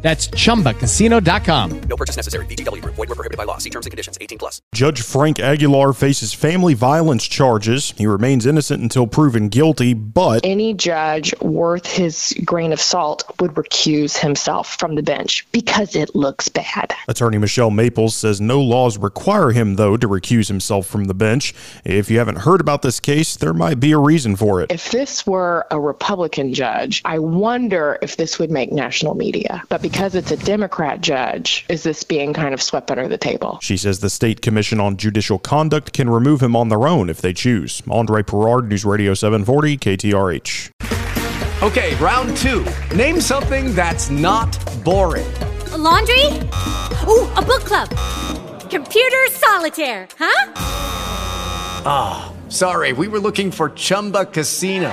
That's chumbacasino.com. No purchase necessary. VGW Group. Void were prohibited by law. See terms and conditions. 18 plus. Judge Frank Aguilar faces family violence charges. He remains innocent until proven guilty, but any judge worth his grain of salt would recuse himself from the bench because it looks bad. attorney Michelle Maples says no laws require him, though, to recuse himself from the bench. If you haven't heard about this case, there might be a reason for it. If this were a Republican judge, I wonder if this would make national media. But because it's a Democrat judge, is this being kind of swept under the table? She says the State Commission on Judicial Conduct can remove him on their own if they choose. Andre Perard, News Radio 740, KTRH. Okay, round two. Name something that's not boring. A laundry? Ooh, a book club. Computer solitaire, huh? Ah, sorry, we were looking for Chumba Casino.